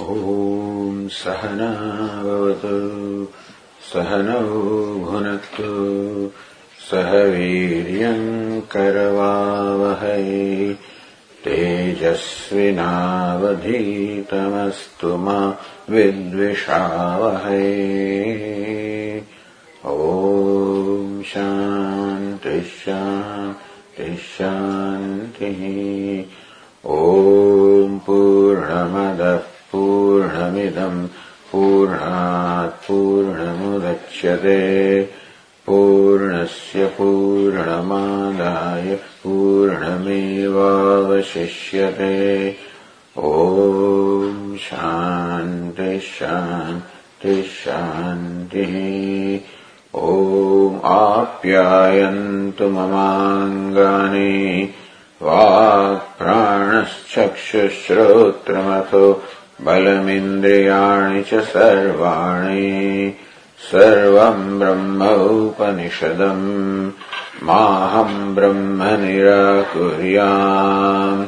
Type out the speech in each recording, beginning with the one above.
ॐ सहनावतु सहनौ भुनक्तु सह वीर्यम् करवावहै तेजस्विनावधीतमस्तु मा विद्विषावहै। ॐ शान्तिः शान्तिः शान्तिः। ॐ पूर्णमदः पूर्णमिदम् पूर्णात् पूर्णमुदच्यते। पूर्णस्य पूर्णमादाय पूर्णमेवावशिष्यते। ॐ शान्तिः शान्तिः ॐ आप्यायन्तु ममाङ्गानि। वाक्प्राणश्चक्षुश्रोत्रमथो बलमिन्द्रियाणि च सर्वाणि सर्वम् ब्रह्मोपनिषदम् माहम् ब्रह्म निराकुर्याम्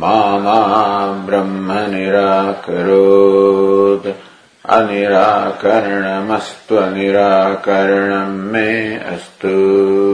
मा मा ब्रह्म निराकरोत्। अनिराकरणमस्त्वनिराकरणम् मे अस्तु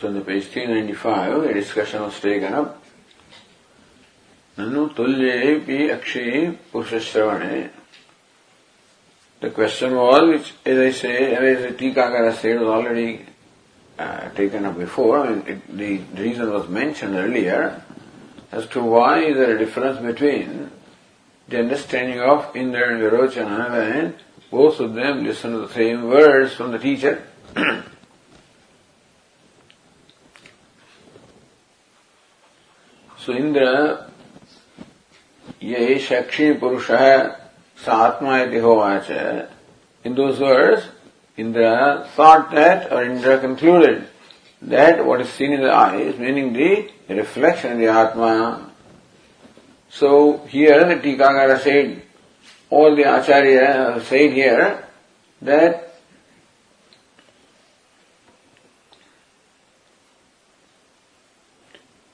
So in the page 395, a discussion was taken up. Nanu tulyepi akshay purushashravane. The question was, which as I say, as the Tikakara said, was already uh, taken up before. I mean, it, the reason was mentioned earlier as to why is there a difference between the understanding of Indra and Virochana when both of them listen to the same words from the teacher. सुंद्र ये शैक्षणिक पुरुष है सात्मा दिहोवाच इन दो words Indra thought that और Indra concluded that what is seen in the eyes meaning the reflection the atma so here the tikakar said all the acharya said here that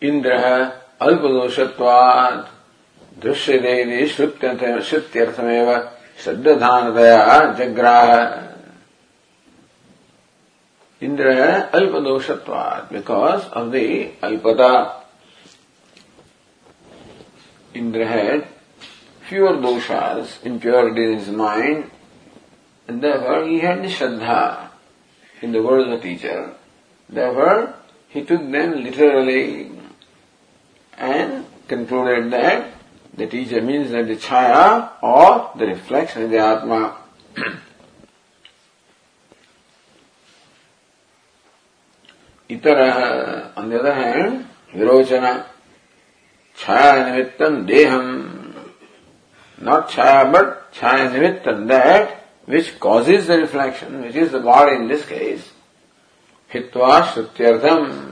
Indra अल्पदोषत्वात् दृश्यते श्रुत्यर्थमेव श्रद्धानतया जग्राह Indra अल्पदोषत्वात् because of the alpata Indra had fewer doshas, impurity in his mind, and therefore he had shraddha in the words of the teacher. Therefore, he took them literally and concluded that the teacher means that the chaya or the reflection of the Atma. Itara, on the other hand, Virochana, chaya nimittam deham, not chaya but chaya nimittam, that which causes the reflection, which is the body in this case, hitva shrutyartham.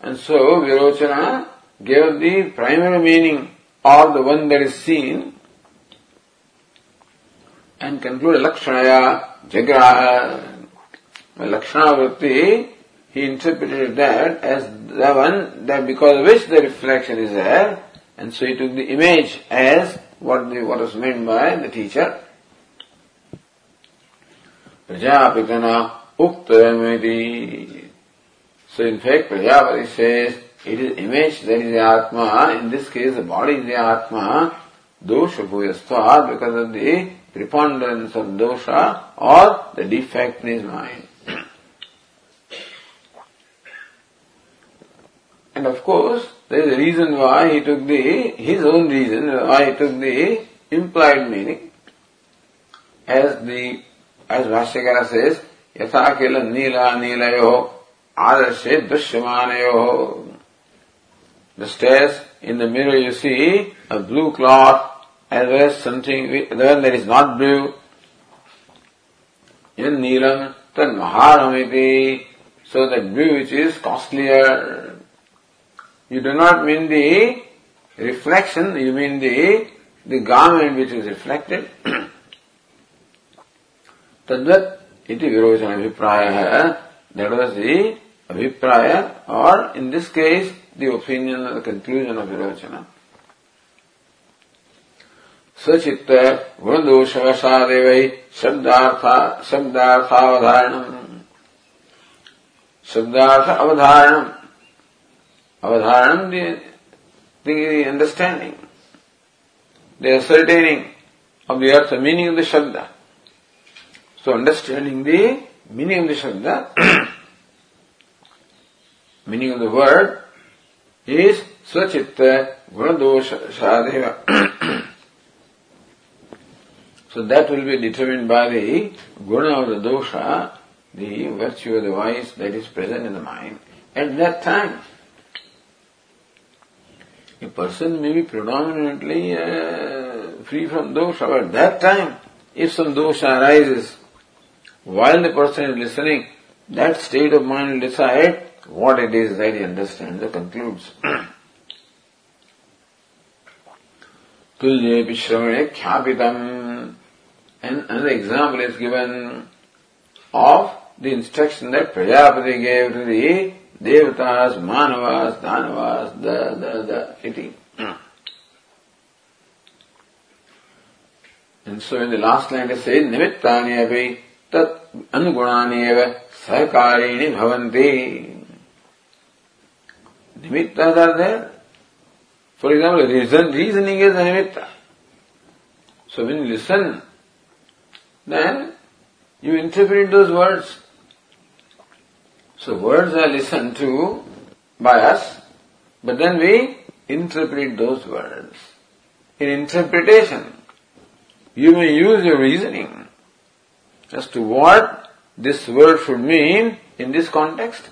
And so Virochana gave the primary meaning or the one that is seen and conclude Lakshanaya Jagraha. Lakshana Vritti he interpreted that as the one that because of which the reflection is there, and so he took the image as what, the, what was meant by the teacher. Prajapitana Uktamiti. So in fact, Prajapati says it is image that is the Atma, in this case the body is the Atma, dosha bhuyastva because of the preponderance of dosha or the defect in his mind. and of course, there is a reason why he took the, his own reason why he took the implied meaning. As the, as Bhashyakara says, यथा किल नीला नीलयो आदर्शे दृश्यमानयो Just stairs, in the mirror you see a blue cloth as well as something then that is not blue. In Neelam, then Maharamiti, so that blue which is costlier. You do not mean the reflection, you mean the, the garment which is reflected. Tadvat iti virochana abhipraya. That was the abhipraya or in this case the opinion or the conclusion of virochana. सचित्त गुणदोषवशादेव शब्दार्थावधारणम शब्दार्थ अवधारणम अवधारणम the understanding, the ascertaining of the earth, the meaning of the Shabda. So understanding the meaning of the Shabda, meaning of the word, is Swachitta Gunadosha Shadeva. So that will be determined by the guna or the dosha, the virtue or the vice that is present in the mind at that time. A person may be predominantly uh, free from dosha, but at that time, if some dosha arises while the person is listening, that state of mind will decide what it is that he understands or concludes. तुल्ये श्रवणे ख्यापितम् and another example is given of the instruction that Prajapati gave to the Devatas, Manavas, Danavas, the, the, the iti. And so in the last line it says, Nimittani api tat anugunani eva sahakarini bhavanti. Nimittas are there. For example, reason, reasoning is a nimitta. So when you listen then you interpret those words. So words are listened to by us, but then we interpret those words. In interpretation, you may use your reasoning as to what this word should mean in this context.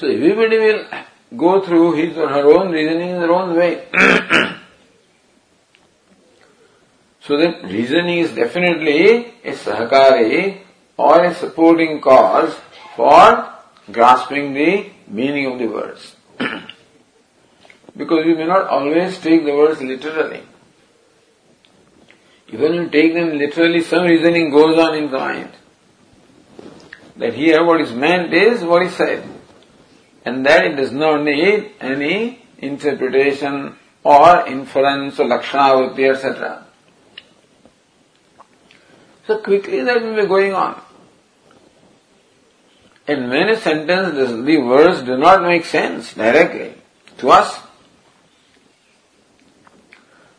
So everybody will go through his or her own reasoning in their own way. So the reasoning is definitely a sahakari or a supporting cause for grasping the meaning of the words. because you may not always take the words literally. Even you take them literally, some reasoning goes on in the mind. That here what is meant is what is said. And that it does not need any interpretation or inference or lakshanavritti, etc. So quickly that will be going on. In many sentences, the words do not make sense directly to us.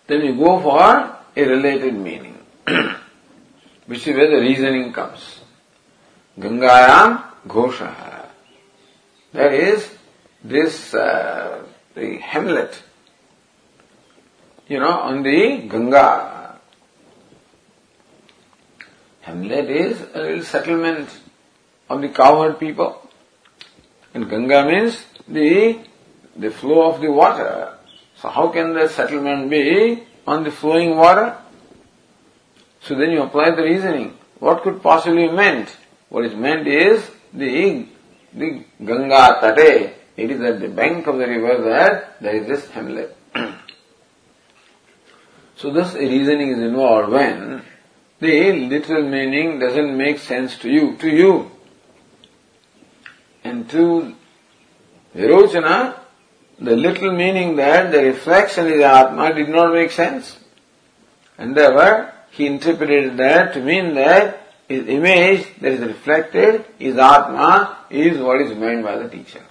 Then we go for a related meaning, which is where the reasoning comes. Gangayam Ghosha. That is, this, uh, the hamlet, you know, on the Ganga, Hamlet is a little settlement of the cowherd people. And Ganga means the, the flow of the water. So how can the settlement be on the flowing water? So then you apply the reasoning. What could possibly meant? What is meant is the, the Ganga Tate. It is at the bank of the river that there is this hamlet. so this reasoning is involved when the literal meaning doesn't make sense to you. To you, And to Virochana, the little meaning that the reflection is Atma did not make sense. And therefore, he interpreted that to mean that his image that is reflected is Atma, is what is meant by the teacher.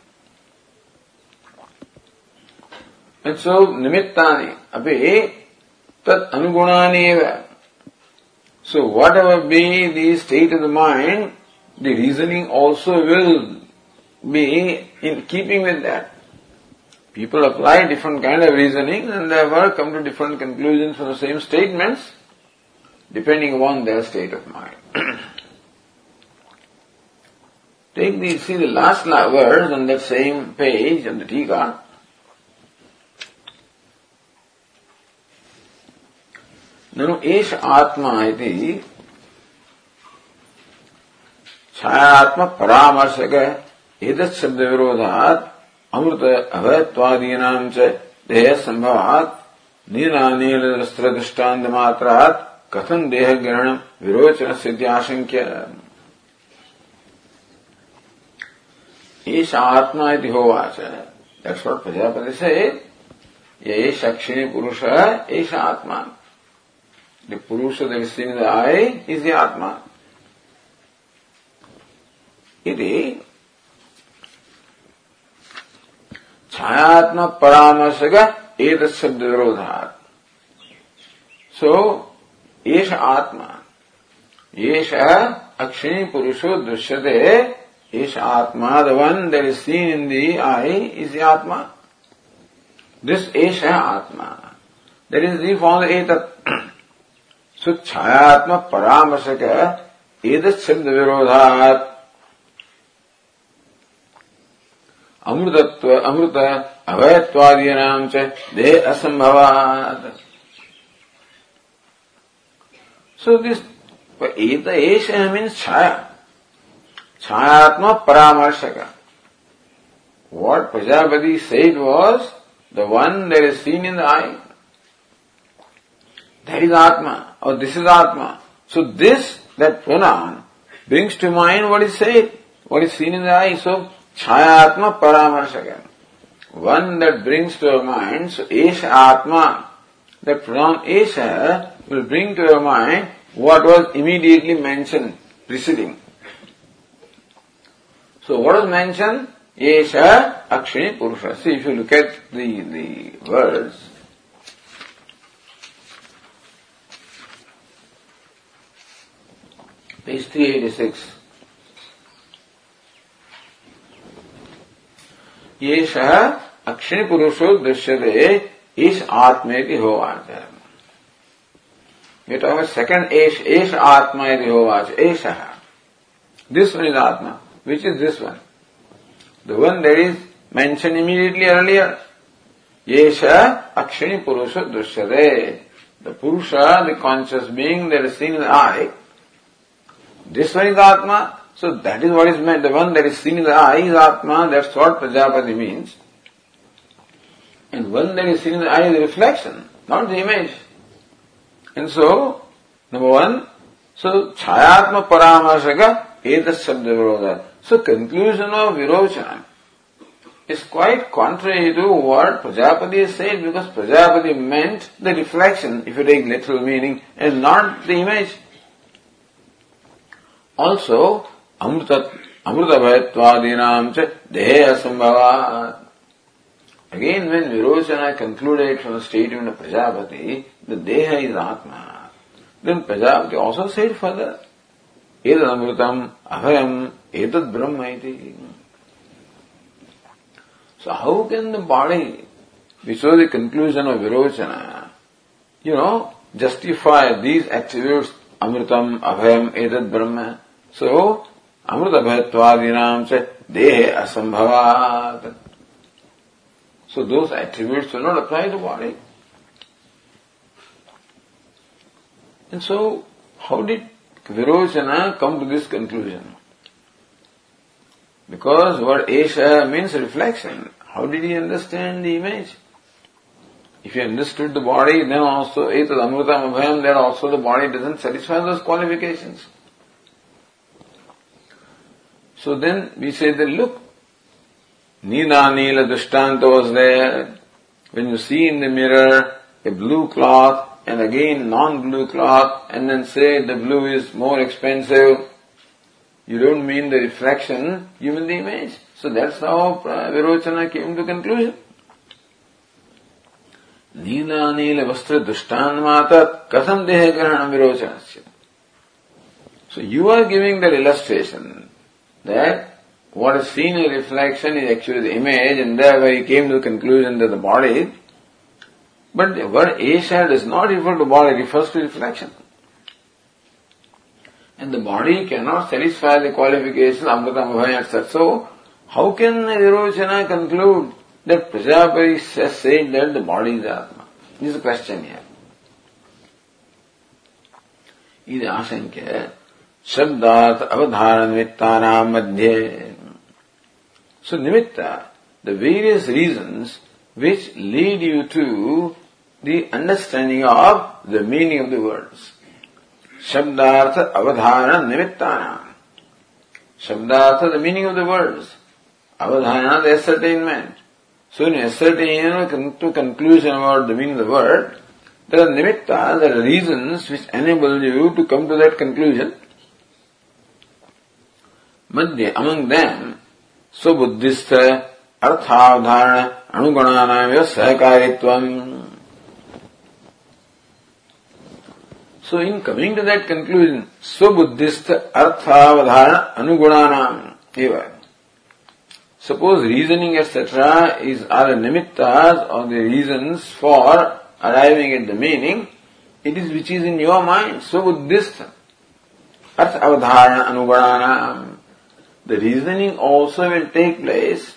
And so, nimittani, api, tat anugunani So whatever be the state of the mind, the reasoning also will be in keeping with that. People apply different kind of reasoning and therefore come to different conclusions from the same statements depending upon their state of mind. Take the, see the last verse on that same page on the Tika. ननु एष आत्मा इति छायात्मक परामर्शक एतत् शब्द विरोधात् अमृत अभयत्वादीनां च देह संभवात् नीलानील दृष्टांत मात्रात् कथं देह ग्रहण विरोचन सिद्ध्याशंक्य ईश आत्मा इति होवाच। व्हाट प्रजापति से ये शक्षिणी पुरुष एष आत्मा। The Purusha that is seen in the eye is the Atma. Iti छायात्म परामर्शक एक शब्द विरोधात। सो एष आत्मा। एष अक्षिणी पुरुषो दृश्यते। एष आत्मा the one that is seen in the eye is atma. This एष आत्मा। दैट इज़ दी फॉर एत सो छायात्मक परामर्शक एद शब्द विरोधात। अमृतत्व, अमृत अभयत्वादीनाम च देह असंभवात। सो दिस एत एष मीन्स छाया छायात्मक परामर्शक what Prajapati said was the one that is seen in the eye. That is Atma. or this is Atma. So this, that pronoun, brings to mind what is said, what is seen in the eye. So, Chaya Atma Paramarsaka. One that brings to our mind, so Esha Atma, that pronoun Esha will bring to our mind what was immediately mentioned preceding. So what was mentioned? Esha Akshini Purusha. See, if you look at the, the words, page 386. ये सह अक्षिण पुरुषो दृश्यते इस आत्मे की होवाच ये तो सेकंड एश एश आत्मा यदि होवाच एश this one is atma which is this one the one that is mention immediately earlier ये अक्षिणी पुरुष दृश्यते the purusha the conscious being that is seen in eye This one is Atma. So that is what is meant. The one that is seen in the eye is Atma. That's what Prajapati means. And one that is seen in the eye is the reflection, not the image. And so, number one, so Chayatma Paramarshaka Etas Shabda Viroda. So conclusion of Virochana is quite contrary to what Prajapati said because Prajapati meant the reflection, if you take literal meaning, and not the image. Also, Amrita, Amrita Bhayatvadinam cha Deha Asambhavat. Again, when Virochana concluded from the statement of Prajapati, the Deha is Atma. Then Prajapati also said further, Etad Amritam Abhayam Etad Brahma iti. So how can the body, which was the conclusion of Virochana, you know, justify these attributes, Amritam, Abhayam, Etad Brahma? So, Amrita Bhattvadinam se Dehe Asambhavat. So those attributes will not apply to body. And so, how did Virochana come to this conclusion? Because what Esha means reflection. How did he understand the image? If he understood the body, then also Etad Amritam then also the body doesn't satisfy those qualifications. So then we say that look, Nila Nila Drishtanta was there. When you see in the mirror a blue cloth and again non-blue cloth and then say the blue is more expensive, you don't mean the reflection, you mean the image. So that's how uh, Virochana came to conclusion. Vastra Dushtan Mata Kasam Deha Grahana Virochanasya. So you are giving that illustration that what is seen in reflection is actually the image, and thereby he came to the conclusion that the body. But the word Asha does not refer to body, it refers to reflection. And the body cannot satisfy the qualification Amritamabhaya, etc. So, how can Virochana conclude that Prajapati has said that the body is Atma? This is the question here. इति आशंक्य शब्दात् अवधारणनिमित्तानां मध्ये so nimitta, the various reasons which lead you to the understanding of the meaning of the words. Shabdarth avadhana nimittana. Shabdartha, the meaning of the words. Avadhana, the ascertainment. So in ascertain to conclusion about the meaning of the word, there are nimitta, there are reasons which enable you to come to that conclusion. Madhya, among them, स्वबुद्धिस्थ अर्थावधारण अनुगुणानाम सहकारित्वम So in coming to that conclusion, Swabuddhist Arthavadhana Anugunanam eva. Suppose reasoning etc. is are nimittas or the reasons for arriving at the meaning, it is which is in your mind, Swabuddhist Arthavadhana Anugunanam. The reasoning also will take place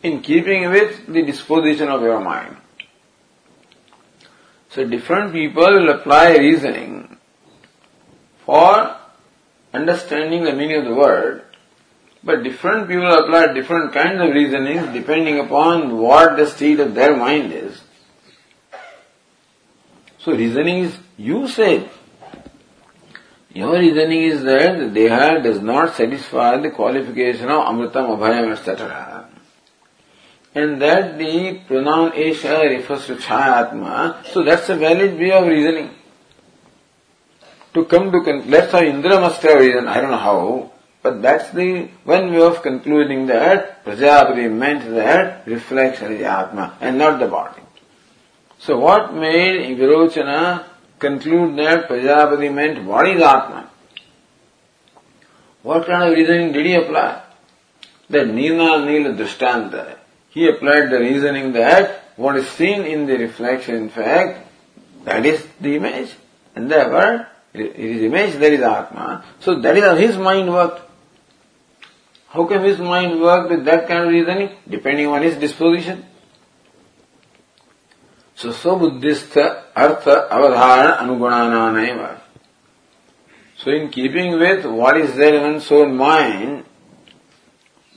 in keeping with the disposition of your mind. So different people will apply reasoning for understanding the meaning of the word, but different people apply different kinds of reasonings depending upon what the state of their mind is. So reasoning is, you say, your reasoning is that the Deha does not satisfy the qualification of Amritam, Abhayam, etc and that the pronoun Esha refers to Chayatma, so that's a valid way of reasoning. To come to, con- that's how Indra must have reasoned, I don't know how, but that's the one way of concluding that Prajapati meant that reflection is Atma and not the body. So what made Virochana conclude that Prajapati meant body is Atma? What kind of reasoning did he apply? That Nila Nila Drishtanta, he applied the reasoning that what is seen in the reflection, in fact, that is the image. And therefore, it is image, that is Atma. So that is how his mind worked. How can his mind work with that kind of reasoning? Depending on his disposition. So, so, Buddhistha Artha Avadhana Anugunananaiva. So in keeping with what is there in one's own mind,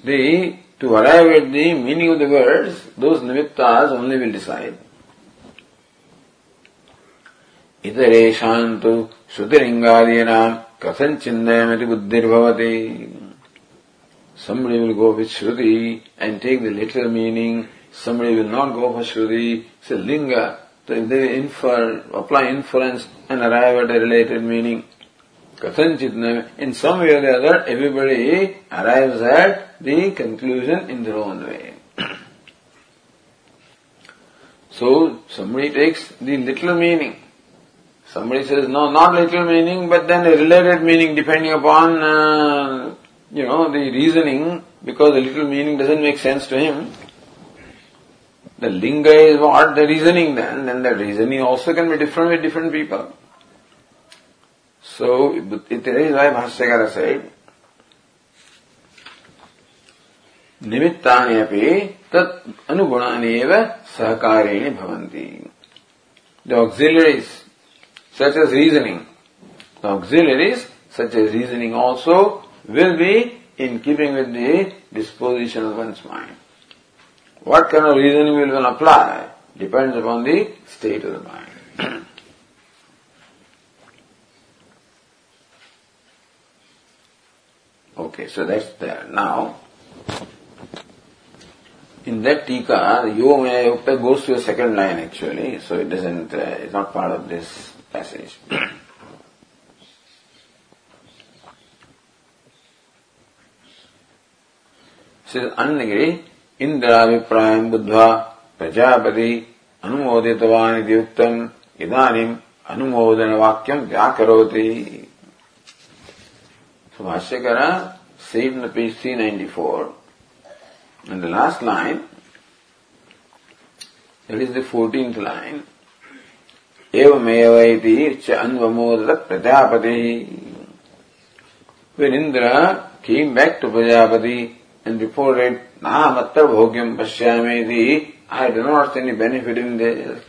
the to arrive at the meaning of the words, those nimittas only will decide. इतरेषां तु श्रुतिलिङ्गादीनां कथञ्चिन्नयमिति बुद्धिर्भवति Somebody will go with Shruti and take the literal meaning. Somebody will not go for Shruti. Say linga. So if they infer, apply inference and arrive at a related meaning. In some way or the other, everybody arrives at the conclusion in their own way. so, somebody takes the little meaning. Somebody says, no, not little meaning, but then a related meaning depending upon, uh, you know, the reasoning, because the little meaning doesn't make sense to him. The linga is what? The reasoning then, then the reasoning also can be different with different people. So, it is why Bhashyakara said, निमित्तानि अपि तत् अनुगुणानि एव सहकारेण भवन्ति The auxiliaries, such as reasoning, the auxiliaries, such as reasoning also, will be in keeping with the disposition of one's mind. what kind of reasoning will one apply depends upon the state of the mind. Okay, so that's there. Now, In that tika, Yomaya Yukta goes to a second line actually, so it doesn't, uh, it's not part of this passage. says Indraviprayam Buddha Prajapati Anumoditavani Yuktam Idanim Anumodana Vakyam Vyakaroti. So Bhashyakara said in the page 394, and the last line, that is the 14th line, एवमेव इति च अन्वमोदत Prajapati When Indra came back to Prajapati and reported, Nahamatra bhogyam pashyamedi, I do not see any benefit in this.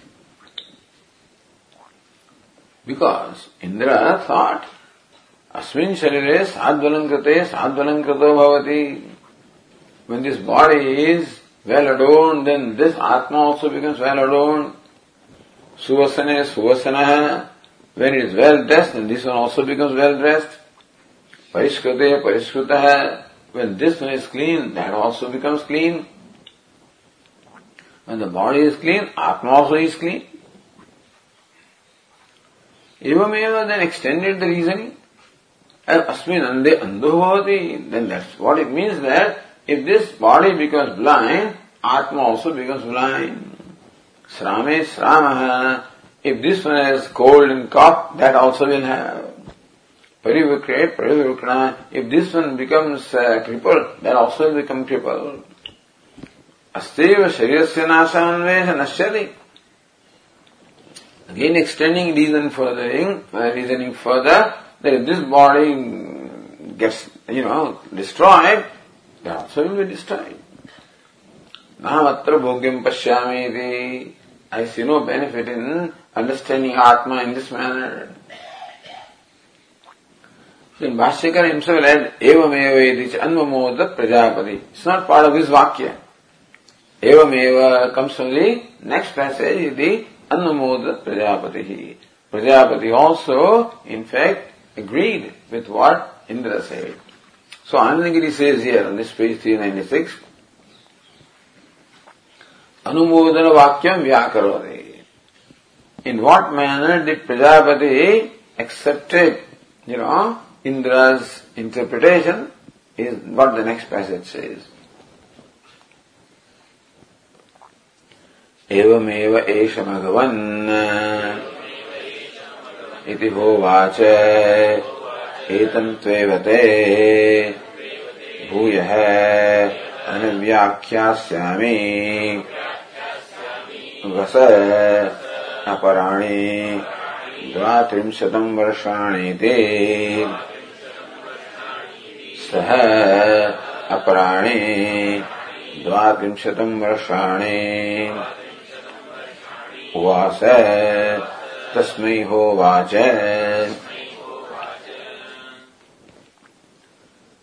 Because Indra thought, साध्वलं कृते साध्वलं कृतो भवति When this body is well adorned, then this Atma also becomes well adorned. Suvasana is Suvasana. When it is well dressed, then this one also becomes well dressed. Parishkrute Parishkrutaha. When this one is clean, that also becomes clean. When the body is clean, Atma also is clean. Evameva then extended the reasoning. Asmin ande andho Then that's what it means that if this body becomes blind, Atma also becomes blind. Srame Sramaha. If this one has cold and cough, that also will have. Parivikre, Parivikrana. If this one becomes uh, crippled, then also become crippled. Asteva Sharirasya Nasanvesha Nashyati. Again extending reason furthering, uh, reasoning further, that if this body gets, you know, destroyed, that also will be destroyed. Nahmatra bhogyam pashyami I see no benefit in understanding Atma in this manner. In Bhashyakar himself said, Evameva iti anvamoda prajapati. It's not part of his Vakya. Evameva comes from the next passage, the anvamoda prajapati. Prajapati also, in fact, agreed with what Indra said. So Anandagiri says here on this page 396, अनुमोदन वाक्यम व्याकरोदे In what manner did Prajapati accepted, you know, Indra's interpretation is what the next passage says. एवमेव एष भगवन् इति भोवाच एतम् त्वेव ते भूयः अनुव्याख्यास्यामि वस अपराणि द्वात्रिंशतम् वर्षाणि ते सह अपराणे द्वाविंशतम् वर्षाणि। उवास तस्मै होवाच।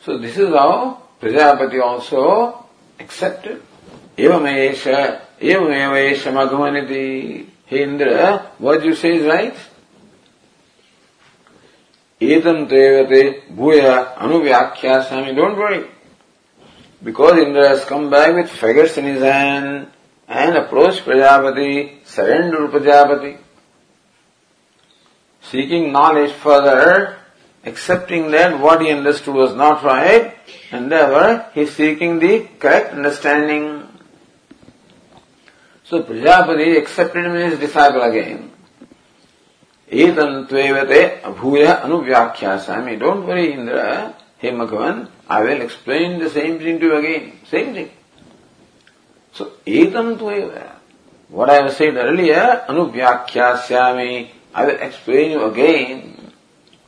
So this is how Prajapati also accept एवमेष एवमेवेश मघुमनिति हे Indra word you say is right Etam Tevate Bhuya Anuvyakhyasami. Don't worry. Because Indra has come back with faggots in his hand and approached Prajapati, surrendered Prajapati, seeking knowledge further, accepting that what he understood was not right, and therefore he is seeking the correct understanding. So Prajapati accepted him as disciple again. Etan tvevate abhuya anuvyakyasami. Don't worry, Indra. Hey Maghavan, I will explain the same thing to you again. Same thing. So, etam tveva. What I have said earlier, anuvyakyasami, I will explain you again.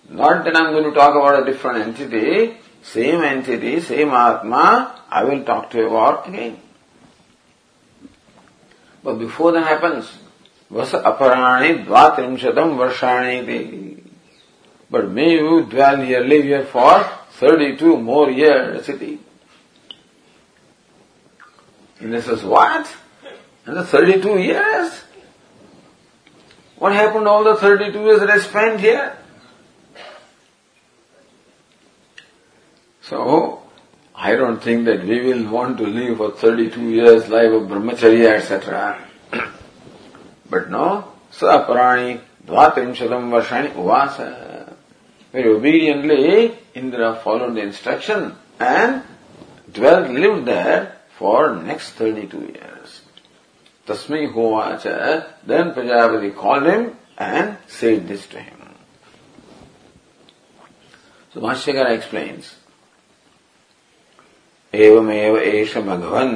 Not that I am going to talk about a different entity, same entity, same Atma, I will talk to you about again. But before that happens, Vasa aparani dvatrimshatam varshani But may you dwell here, live here for 32 more years, city. And he says, what? And the 32 years? What happened all the 32 years that I spent here? So, I don't think that we will want to live for 32 years life of brahmacharya, etc. पटनो सपराणी द्वात्रिशतम वर्षाणी उवास। Very obediently Indra follow the instruction and dwell live there for next thirty two years तस्मय होवाच। Then Prajapati call him and says this to एवमेव एष भगवन्।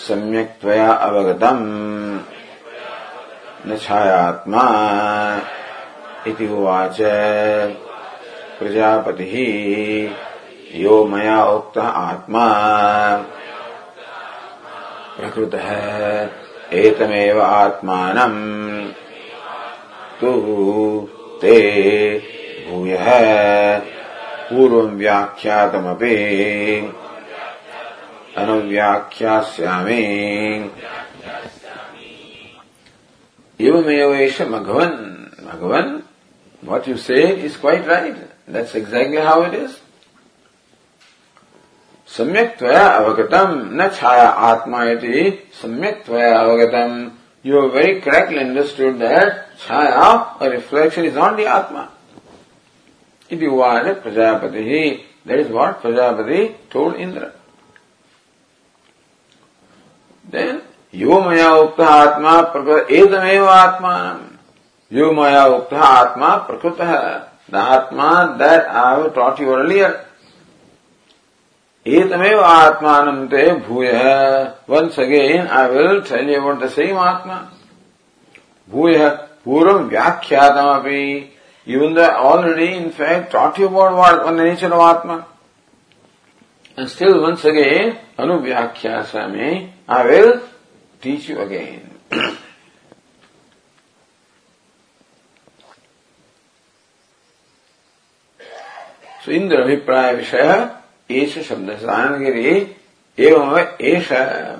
सम्यक् त्वया अवगतम्। न छायात्मा। इति उवाच। प्रजापतिः, यो मया उक्तः आत्मा। प्रकृतः, एतमेव आत्मानम्। तु ते भूयः। पूर्वम् व्याख्यातमपि अनुव्याख्यामेष एवमेव एष भगवन। भगवन, what you say is quite right. That's exactly how it is. सम्यक त्वया अवगतम, न छाया आत्मा यदि सम्यक त्वया अवगतम। You are very correctly understood that chhaya or reflection is on the atma. इति वाद Prajapati that is what Prajapati told Indra then यो मया उक्त आत्मा प्रकृत एकदमेव आत्मा यो मया उक्त आत्मा प्रकृत the atma that I taught you earlier एकदमेव आत्मान ते भूय once again I will tell you about the same atma भूय पूर्व व्याख्यातमपि अभी even the already in fact taught you about what the nature of atma And still, once again, anuvyakhyasami, I will teach you again. so, Indra Vipraya Vishaya शब्द सानगिरी एवं एष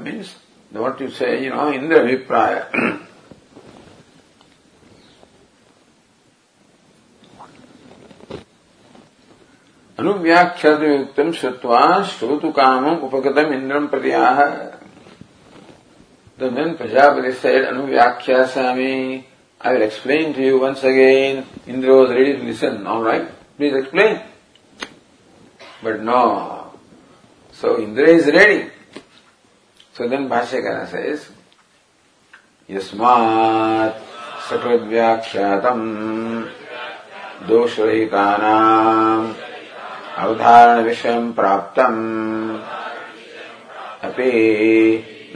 means what you say, you know, in the Vipraya. अनुव्याख्यातयुक्तम श्रुत्वा श्रोतु कामम उपगतम इंद्रम प्रत्याह The then Prajapati said, Anuvyakhyasami, I will explain to you once again. Indra was ready to listen. All right, please explain. But no. So Indra is ready. So then Bhashyakara says, यस्मात् सकृद्व्याख्यातम् दोषरहितानाम् अवधारणविषयम् प्राप्तम्। अपि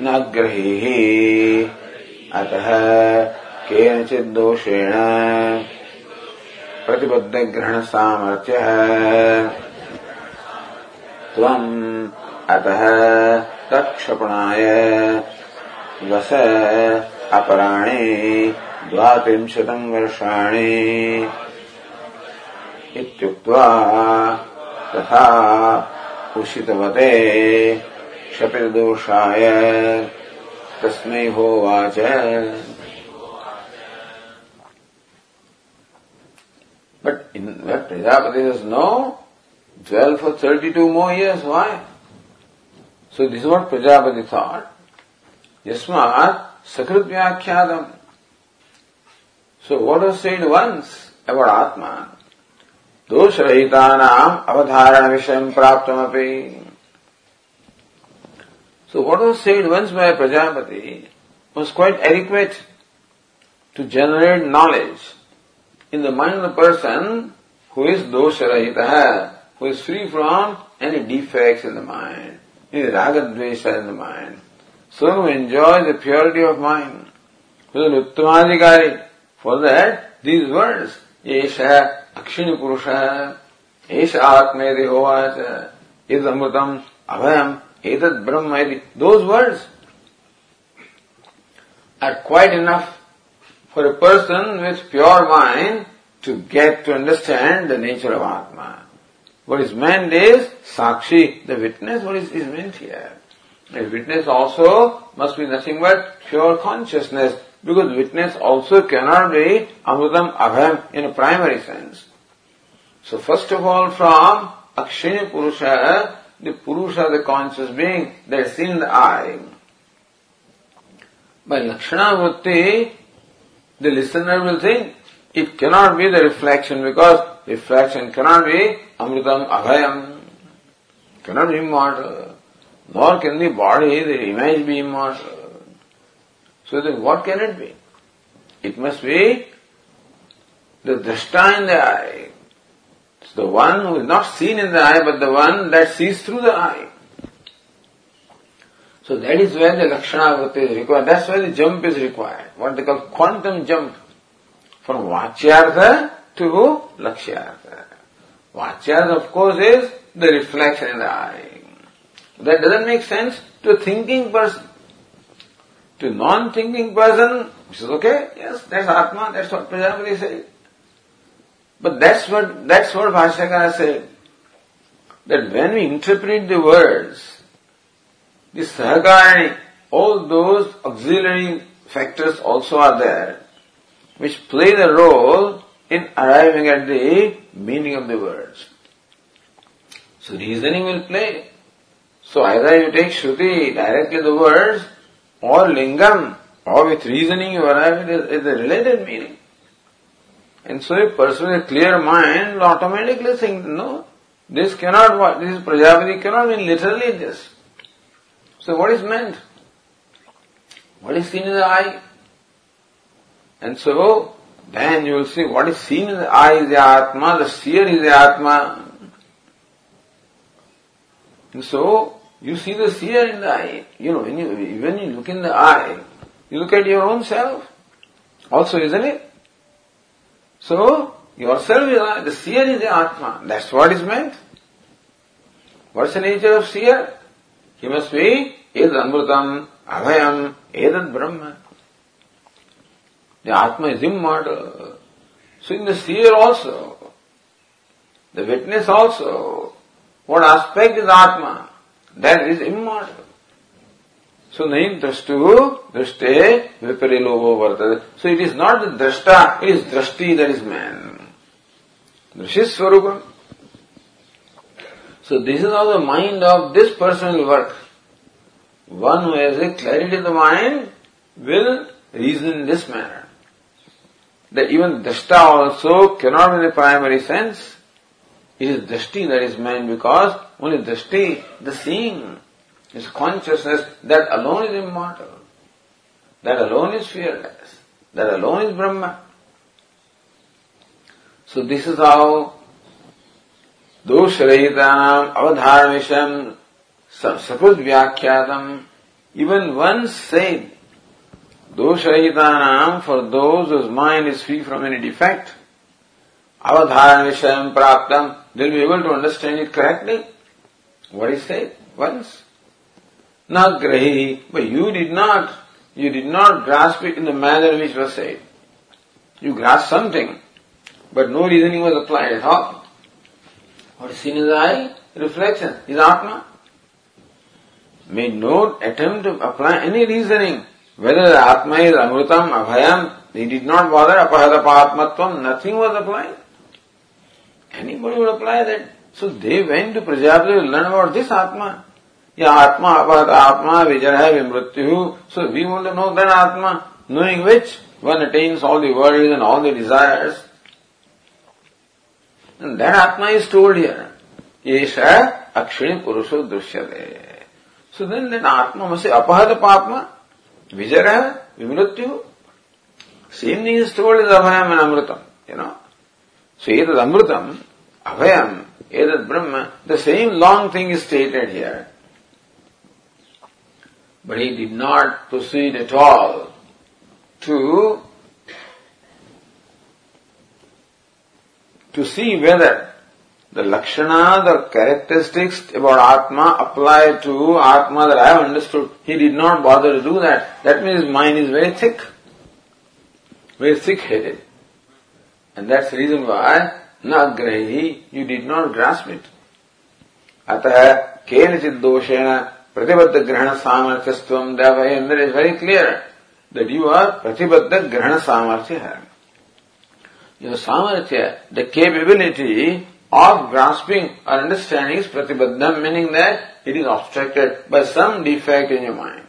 न ग्रहीः। अतः केनचिद्दोषेण प्रतिबद्धग्रहणसामर्थ्यः। त्वम् अतः तत्क्षपणाय वस अपराणि द्वात्रिंशतम् वर्षाणि इत्युक्त्वा तथा उषितवते शपितदोषाय तस्मै होवाच But in that Prajapati says, no, dwell for 32 more years. Why? So this is what Prajapati thought. Yasmat Sakrit Vyakhyatam. So what was said once about Atma? दोषरहितानाम अवधारण विषय प्राप्तमपि So what was said once by Prajapati was quite adequate to generate knowledge in the mind of the person who is dosharahita, who is free from any defects in the mind, any ragadvesha in the mind. So who enjoys the purity of mind, who is an uttamadhikari. For that, these words, Akshini Purusha, Yesha Atmedi Hovacha, Id Amrutam, Abhayam, Etad Brahma, those words are quite enough for a person with pure mind to get to understand the nature of Atma. What is meant is Sakshi, the witness, what is, is meant here. A witness also must be nothing but pure consciousness, because witness also cannot be Amrutam Abhayam in a primary sense. So first of all, from Akshaya Purusha, the Purusha, the conscious being that is seen the eye. By Lakshana Vritti, the listener will think it cannot be the reflection because reflection cannot be Amritam Abhayam, cannot be immortal, nor can the body, the image be immortal. So then what can it be? It must be the drashta in the eye. It's the one who is not seen in the eye, but the one that sees through the eye. So that is where the Lakshana Vritti is required. That's why the jump is required. What they call quantum jump. From Vachyartha to Lakshyartha. Vachyartha of course is the reflection in the eye. That doesn't make sense to a thinking person. To non-thinking person, which is okay, yes, that's Atma, that's what Prajapati said. But that's what, that's what Bhashyakara said. That when we interpret the words, the Sahakarani, all those auxiliary factors also are there, which play the role in arriving at the meaning of the words. So reasoning will play. So either you take Shruti, directly the words, or Lingam, or with reasoning you arrive at a related meaning. And so a person with a clear mind automatically think, no, this cannot, this Prajapati cannot mean literally this. So what is meant? What is seen in the eye? And so, then you will see what is seen in the eye is the Atma, the seer is the Atma. And so, you see the seer in the eye. You know, when you, when you look in the eye, you look at your own self. Also, isn't it? So, yourself is the seer is the Atma. That's what is meant. What's the nature of seer? He must be Edad Amritam, Abhayam, Edad Brahma. The Atma is immortal. So in the seer also, the witness also, what aspect is Atma? That is immortal. So nahi drashtu drashte viparilovo vartade. So it is not the drashta, it is drashti that is man. Drashis swarupam. So this is how the mind of this person will work. One who has a clarity of the mind will reason in this manner. That even drashta also cannot in the primary sense. It is drashti that is man because only drashti, the seeing, is consciousness that alone is immortal. That alone is fearless. That alone is Brahma. So this is how दोषरहितानाम avadharmisham sapud vyakyatam even once said doshahitanam for those whose mind is free from any defect avadharmisham praptam they'll be able to understand it correctly what is said once Nagrahi, but you did not, you did not grasp it in the manner which was said. You grasped something, but no reasoning was applied at all. What is seen in the eye? Reflection is Atma. Made no attempt to apply any reasoning. Whether the Atma is Amrutam, Abhayam, he did not bother, Apahadapatmatvam, nothing was applied. Anybody would apply that. So they went to Prajapati to learn about this Atma. Yeah, Atma, about Atma, Vijaya, Vimrityu. So we want to know that Atma, knowing which one attains all the worries and all the desires. And that Atma is told here. Yesha Akshini Purusho Drishyate. So then that Atma must say Apahata Papma, Vijaya, Vimrityu. Same thing is told in Abhayam and Amritam, you know. So Edad Amritam, Abhayam, Edad Brahma, the same long thing is stated here. But he did not proceed at all to to see whether the lakshana, the characteristics about Atma apply to Atma that I have understood. He did not bother to do that. That means mind is very thick, very thick-headed. And that's the reason why nagrahi, you did not grasp it. अतः केनचित् दोषेण Pratibadda Grahana Samarthastvam Devayendra is very clear that you are Pratibadda Grahana Samarthya. Your Samarthya, the capability of grasping or understanding is pratibaddham, meaning that it is obstructed by some defect in your mind.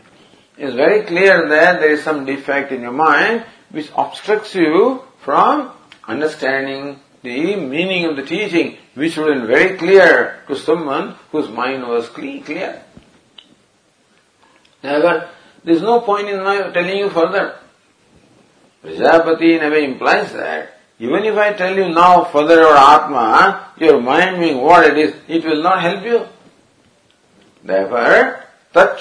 It is very clear that there is some defect in your mind which obstructs you from understanding the meaning of the teaching, which would been very clear to someone whose mind was clean, clear. However, there is no point in my telling you further. Prajapati in a way implies that even if I tell you now further about Atma, your mind being what it is, it will not help you. Therefore, tat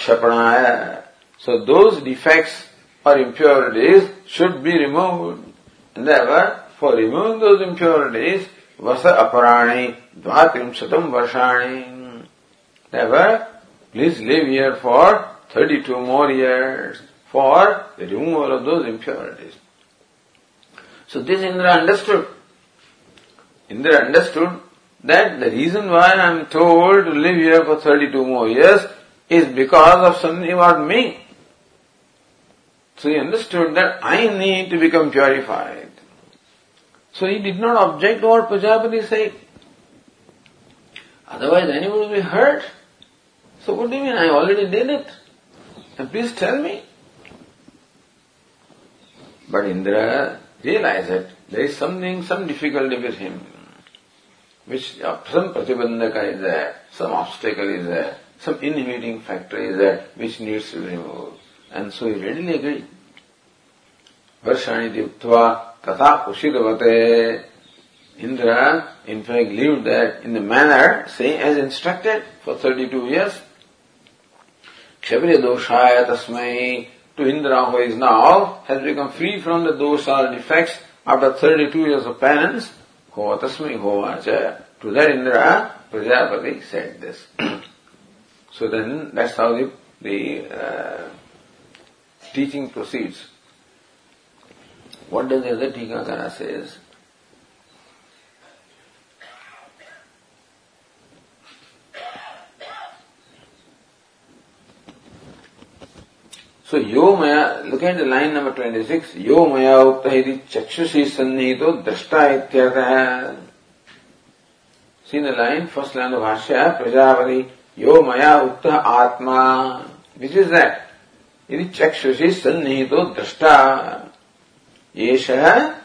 So those defects or impurities should be removed. And therefore, for removing those impurities, vasa aparani dvatrimsatam varshani. Therefore, please live here for 32 more years for the removal of those impurities. So this Indra understood. Indra understood that the reason why I am told to live here for 32 more years is because of something about me. So he understood that I need to become purified. So he did not object to what Prajapati said. Otherwise anyone will be hurt. So what do you mean? I already did it. And please tell me. But Indra realize that there is something, some difficulty with him, which uh, some pratibandhaka is there, some obstacle is there, some inhibiting factor is there, which needs to be removed. And so he readily agreed. Varshani tata ushidavate. Indra, in fact, lived that in the manner, say, as instructed for 32 years. Kshabriya doshaya tasmai to Indra who is now, has become free from the dosha defects after 32 years of penance, Hovatasmi Hovacha. To that Indra, Prajapati said this. so then, that's how the, the uh, teaching proceeds. What does the other Tikakara says? So yo maya, look at the line number 26, yo maya ukta iti chakshushi sannito drashta ityartha. See the line, first line of Bhashya, Prajapati, yo maya ukta atma. Which is that? Iti chakshushi sannito drashta. Yesha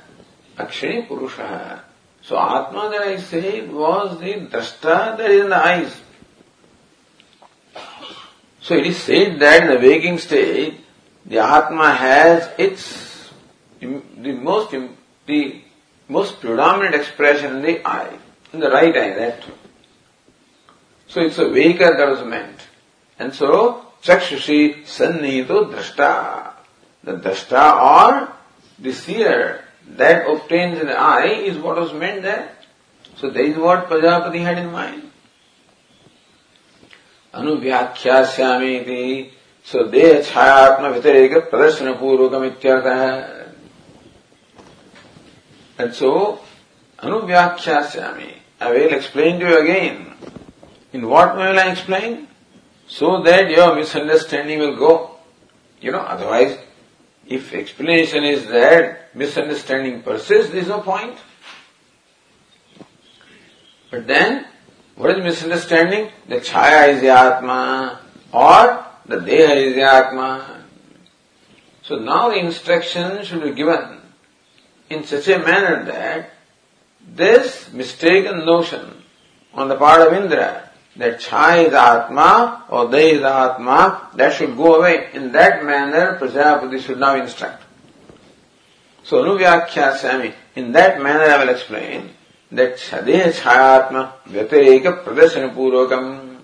akshani purusha. So atma that I said was the drashta that is in the eyes. So it is said that in the waking state, the Atma has its, the most, the most predominant expression in the eye, in the right eye, that. too. So it's a waker that was meant. And so, chakshushi sannito drashta. The drashta or the seer that obtains in the eye is what was meant there. So that is what Prajapati had in mind. अनुव्याख्यास्यामी सो देह छायात्म व्यतिरेक प्रदर्शन पूर्वक And so, anuvyakhyasami, I will explain to you again. In what way will I explain? So that your misunderstanding will go. You know, otherwise, if explanation is that misunderstanding persists, there is no point. But then, what is misunderstanding? The chaya is the Atma or the Deha is the Atma. So now the instruction should be given in such a manner that this mistaken notion on the part of Indra that Chai is Atma or Deha is Atma, that should go away. In that manner, Prajapati should now instruct. So, Anuvyakhyasami, in that manner I will explain that Sadeha Chayatma Vyatireka Pradashana Purvakam.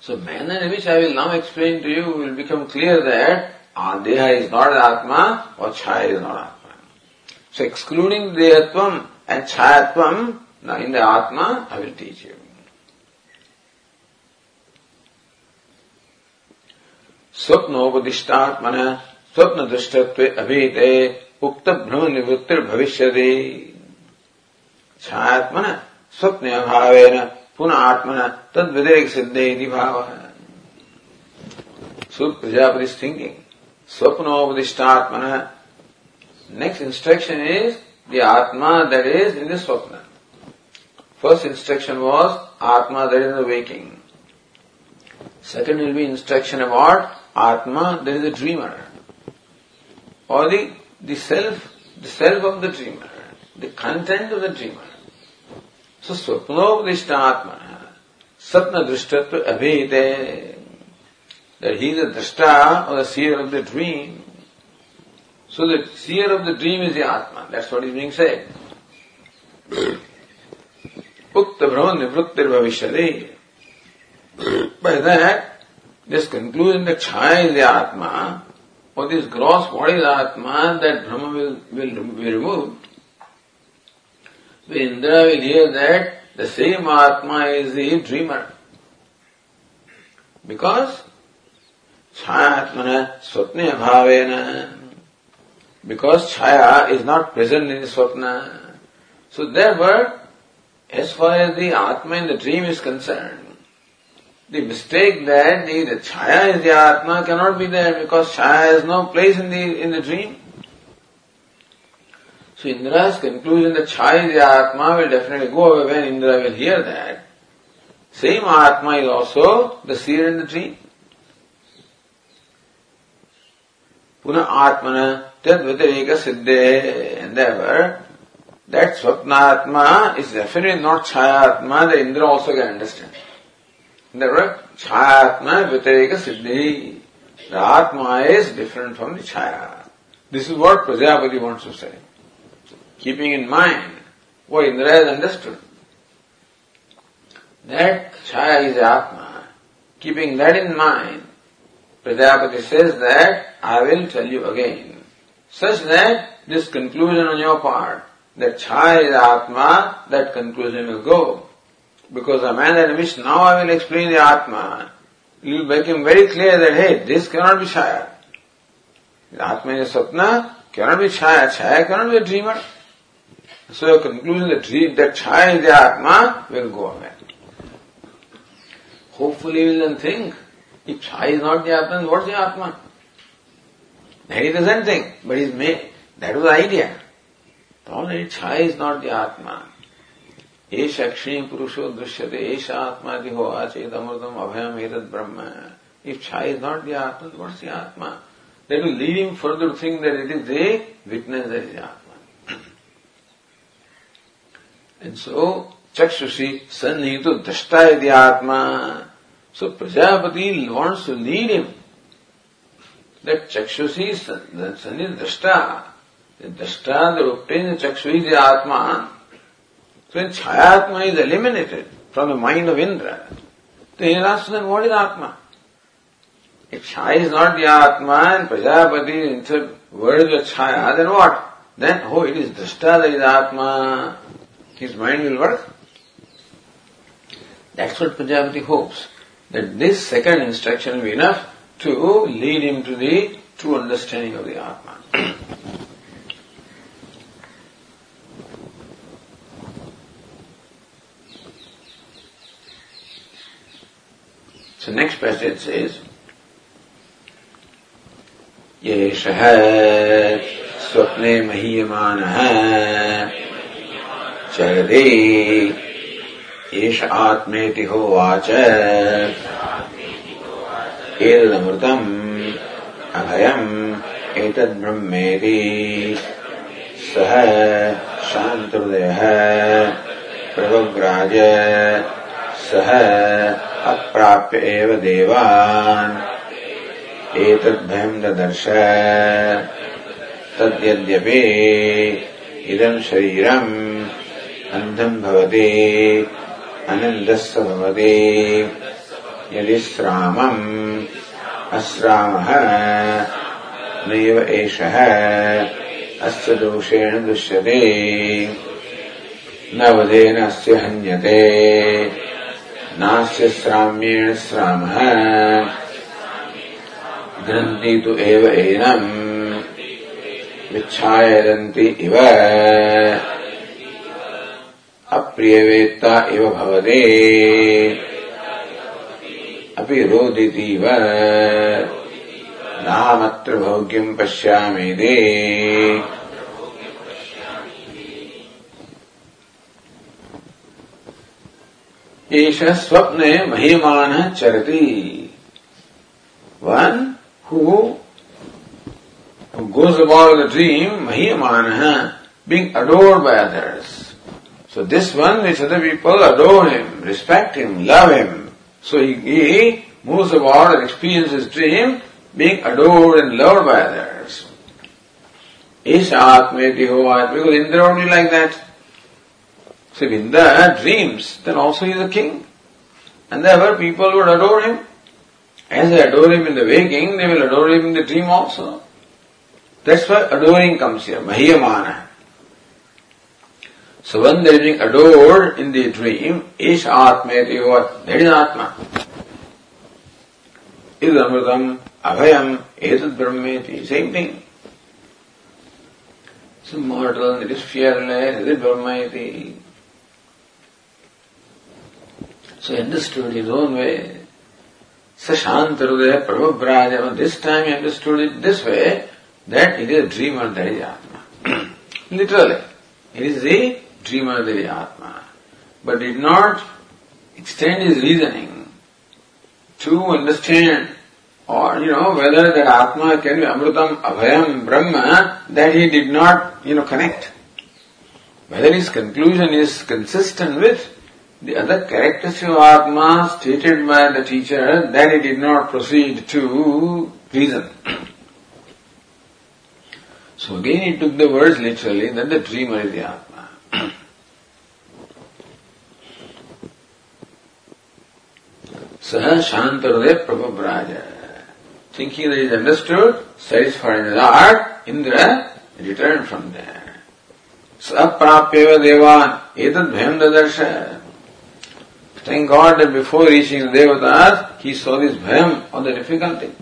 So manner in which I will now explain to you will become clear that Adeha is not Atma or Chaya is not Atma. So excluding Dehatvam and Chayatvam, now in the Atma I will teach you. स्वप्नोपदिष्टात्मन स्वप्न दृष्टत्व अभीते उक्त भ्रम निवृत्तिर भविष्य छायात्मन स्वप्न अभाव पुनः आत्मन तद विवेक सिद्धि भाव। सुप्रजापति thinking स्वप्नोपदिष्टात्मन। Next instruction is the atma that is in the swapna first instruction was atma that is the waking second will be instruction about Atma, there is a dreamer. Or the, the self, the self of the dreamer, the content of the dreamer. So Swapnopdishta Atma, Satna Drishtatva Abhite, that he is the drashta or the seer of the dream. So the seer of the dream is the Atma. That's what is being said. Ukta Brahman Nivrittir. By that, this conclusion that Chaya is the Atma, or this gross body is Atma, that Brahma will, will be removed. The Indra will hear that the same Atma is the dreamer. Because Chayatmana Swapne Bhavena. Because Chaya is not present in the Swapna. So therefore, as far as the Atma in the dream is concerned, the mistake that the, the Chaya is the Atma cannot be there because Chaya has no place in the, in the dream. So Indra's conclusion that Chaya is the Atma will definitely go away when Indra will hear that. Same Atma is also the seer in the dream. Puna Atmana Tad Vitarika Siddhe and that Swapnatma is definitely not Chayatma that Indra also can understand. छायात्मा व्यतिरिक सिद्धि। The atma is different from the chhaya this is what Prajapati wants to say keeping in mind वो Indra is understood that chhaya is atma keeping that in mind Prajapati says that I will tell you again such that this conclusion on your part that chhaya is atma that conclusion will go Because a man that which now I will explain the Atma, it will make him very clear that hey, this cannot be Chaya. Atma is Sapna, cannot be Chaya. Chaya cannot be a dreamer. So your conclusion that, that Chaya is the Atma will go away. Hopefully you will then think, if Chaya is not the Atma, what's the Atma? Then he doesn't think, but he's made, that was the idea. Already Chaya is not the Atma. एष अक्षीण पुरुषो दृश्यते एष आत्मा दिहो आचेत अमृतम अभयम एतद ब्रह्म। If chhaya is not the atma what's the atma they will lead him further thing that it is the witness that is atma and so चक्षुषी सन्निहित तो दृष्टा यदि आत्मा so Prajapati wants to lead him that चक्षुषी सन्निहित दृष्टा दृष्टा that obtain atma So when Chayatma is eliminated from the mind of Indra, then he asks then what is Atma? If Chaya is not the Atma and Prajapati insert words with Chaya, then what? Then, oh, it is drashta that is Atma. His mind will work. That's what Prajapati hopes. That this second instruction will be enough to lead him to the true understanding of the Atma. So next passage says, येषः स्वप्ने महीयमानः चरदे एष आत्मेति होवाच एतदमृतम् अभयम् एतद्ब्रह्मेति सः शान्तहृदयः प्रभव्राज सः अप्राप्य एव देवान्। एतद्भयम् ददर्श। तद्यद्यपि इदम् शरीरम् अन्धम् भवति अनन्दस्य भवति। यदि श्रामम् अश्रामः नैव एषः अस्य दोषेण दृश्यते। न वधेन अस्य हन्यते नास्य श्राम्येण श्रामः। ग्रन्थि तु एव एनम्। विच्छायदन्ति इव। अप्रियवेत्ता इव भवते। अपि रोदितीव नामत्र भोग्यम् पश्यामीति। एष स्वप्ने महिमानः चरति। One who goes about the dream महिमानः being adored by others so this one which other people adore him respect him love him so he moves about and experience his dream being adored and loved by others एश इस आत्मेति हो आत्मेति Indra only like that So if Indra dreams, then also he is a king. And therefore people would adore him. As they adore him in the waking, they will adore him in the dream also. That's why adoring comes here, Mahiyamana. So when they are being adored in the dream, Ish Atmeti Hovat, that is Atma. Is Amritam, Abhayam, Etad Brahmeti, same thing. It's immortal, it is fearless, it is Brahmeti. So understood his own way. Sashantarudaya Prabhupada, this time he understood it this way, that it is a dreamer, that is Atma. Literally, it is the dreamer, that is Atma. But did not extend his reasoning to understand or you know whether that Atma can be Amritam, Abhayam, Brahma, that he did not you know connect. Whether his conclusion is consistent with the other characteristics of Atma stated by the teacher, then he did not proceed to reason. so again he took the words literally that the dreamer is the Atma. Sah Shantarade Prabhubraja. Thinking that he is understood, satisfied in his heart, Indra returned from there. Saprapyeva devan etad bhayam dadarsha. Thank God that before reaching the Devatas, he saw this bhayam of the difficulty.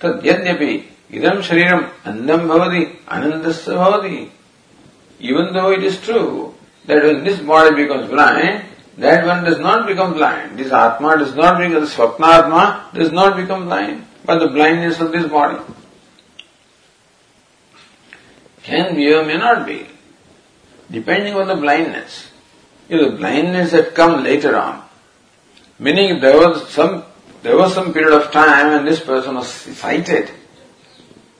Tad yadyapi idam shariram andam bhavati anandasya bhavati. Even though it is true that when this body becomes blind, that one does not become blind. This Atma does not become, the Swapna does not become blind, but the blindness of this body. Can be or may not be, depending on the blindness. If the blindness had come later on, meaning there was some there was some period of time when this person was sighted